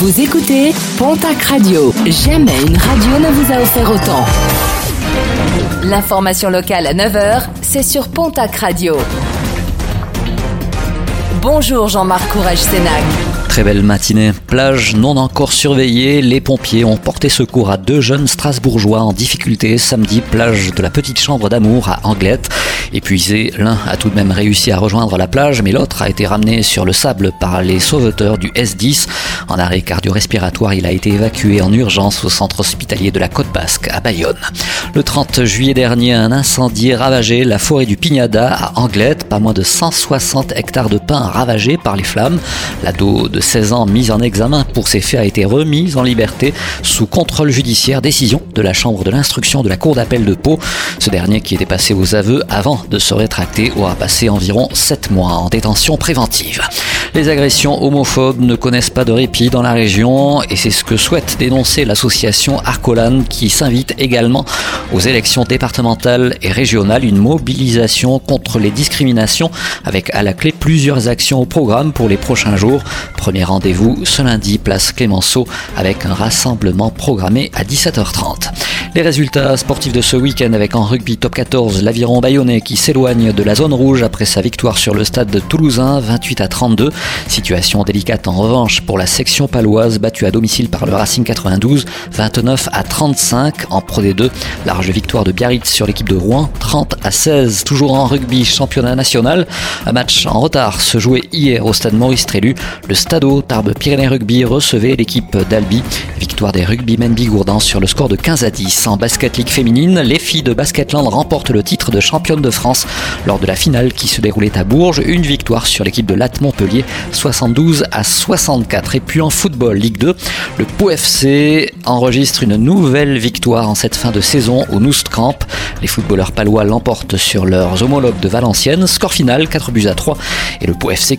Vous écoutez Pontac Radio. Jamais une radio ne vous a offert autant. L'information locale à 9h, c'est sur Pontac Radio. Bonjour Jean-Marc Courage Sénac. Très belle matinée. Plage non encore surveillée. Les pompiers ont porté secours à deux jeunes Strasbourgeois en difficulté samedi, plage de la Petite Chambre d'Amour à Anglette. Épuisé, l'un a tout de même réussi à rejoindre la plage, mais l'autre a été ramené sur le sable par les sauveteurs du S10. En arrêt cardio-respiratoire, il a été évacué en urgence au centre hospitalier de la Côte Basque à Bayonne. Le 30 juillet dernier, un incendie ravagé la forêt du Pignada à Anglette. Pas moins de 160 hectares de pins ravagés par les flammes. L'ado de 16 ans mis en examen pour ces faits a été remis en liberté sous contrôle judiciaire, décision de la Chambre de l'instruction de la Cour d'appel de Pau. Ce dernier qui était passé aux aveux avant de se rétracter aura passé environ 7 mois en détention préventive. Les agressions homophobes ne connaissent pas de répit dans la région et c'est ce que souhaite dénoncer l'association Arcolan qui s'invite également aux élections départementales et régionales une mobilisation contre les discriminations avec à la clé plusieurs actions au programme pour les prochains jours. Premier rendez-vous ce lundi, place Clémenceau, avec un rassemblement programmé à 17h30. Les résultats sportifs de ce week-end avec en rugby top 14 l'aviron bayonnais qui s'éloigne de la zone rouge après sa victoire sur le stade de Toulousain 28 à 32. Situation délicate en revanche pour la section paloise battue à domicile par le Racing 92 29 à 35 en Pro D2. Large victoire de Biarritz sur l'équipe de Rouen 30 à 16. Toujours en rugby championnat national. Un match en retard se jouait hier au stade Maurice Trélu. Le Stadeau Tarbes Pyrénées Rugby recevait l'équipe d'Albi. Victoire des rugbymen bigourdans sur le score de 15 à 10. En basket league féminine, les filles de Basketland remportent le titre de championne de France lors de la finale qui se déroulait à Bourges. Une victoire sur l'équipe de Latte Montpellier, 72 à 64. Et puis en football, Ligue 2, le Pau FC enregistre une nouvelle victoire en cette fin de saison au Noustcamp. Les footballeurs palois l'emportent sur leurs homologues de Valenciennes. Score final, 4 buts à 3. Et le Pau FC qui